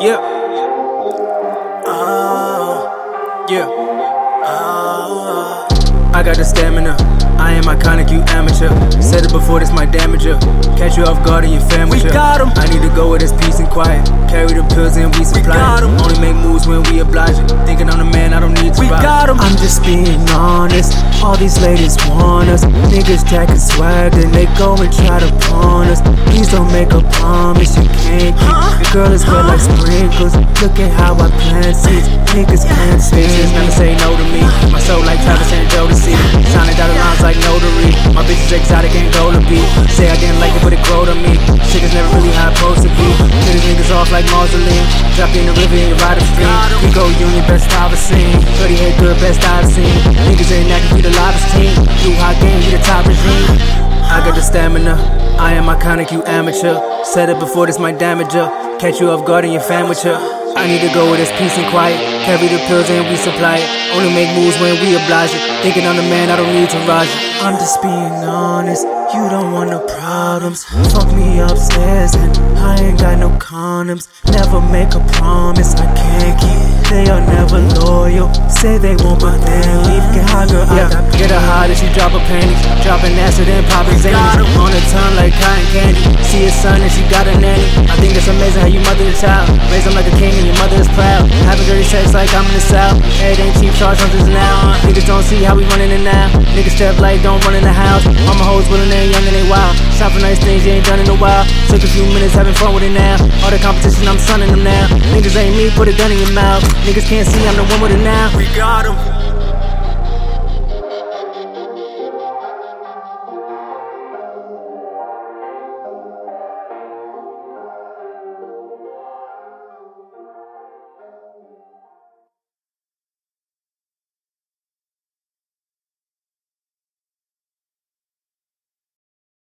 Yeah. Uh, yeah. Uh, I got the stamina. I am iconic, you amateur. Said it before, this my damager. Catch you off guard and your family. We got 'em. I need to go with this peace and quiet. Carry the pills and we supply. got 'em. Only make moves when we oblige it. Thinking I'm the man, I don't need to We just being honest. All these ladies want us. Niggas jacking swag, then they go and try to pawn us. Please don't make a promise you can't keep. Your girl is wet like sprinkles. Look at how I plant seeds. Niggas plant seeds. never say no to me. My soul like Travis and Jodeci. Shining dotted lines like notary. My bitch is exotic and gold to be. Say I didn't like it, but it grow to me. Shit is never really how supposed to be. Get these niggas off like mausoleum. Drop you in the river and you ride a stream. We go union, best I've ever seen. 38 good, best I've seen. Niggas ain't acting, we the loudest team. You hot game, we the top regime. I got the stamina. I am iconic, you amateur. Said it before, this my damager. Catch you off guard and your fan with ya. I need to go with this peace and quiet. Carry the pills and we supply it. Only make moves when we oblige it. Thinking I'm the man, I don't need to rise it. I'm just being honest. You don't want no problems. Fuck me upstairs and I ain't got no condoms. Never make a promise I can't keep. They are never loyal. Say they won't, but then leave. Get high, girl. I Yeah, got get her high, then she drop her panties. Dropping acid and popping zanies. On her tongue like cotton candy. See his son and she got a nanny. I think it's amazing how you mother the child. Raise him like a king and your mother is proud. Having dirty sex like I'm in the south. Everything cheap, charge hunters now. Niggas don't see how we running it now. Niggas step like don't run in the house. All my hoes willing they young and they wild. Shop for nice things you ain't done in a while. Took a few minutes having fun with it now. All the competition, I'm sunning them now. Niggas ain't me, put a gun in your mouth. Niggas can't see I'm the one with it now. We got 'em.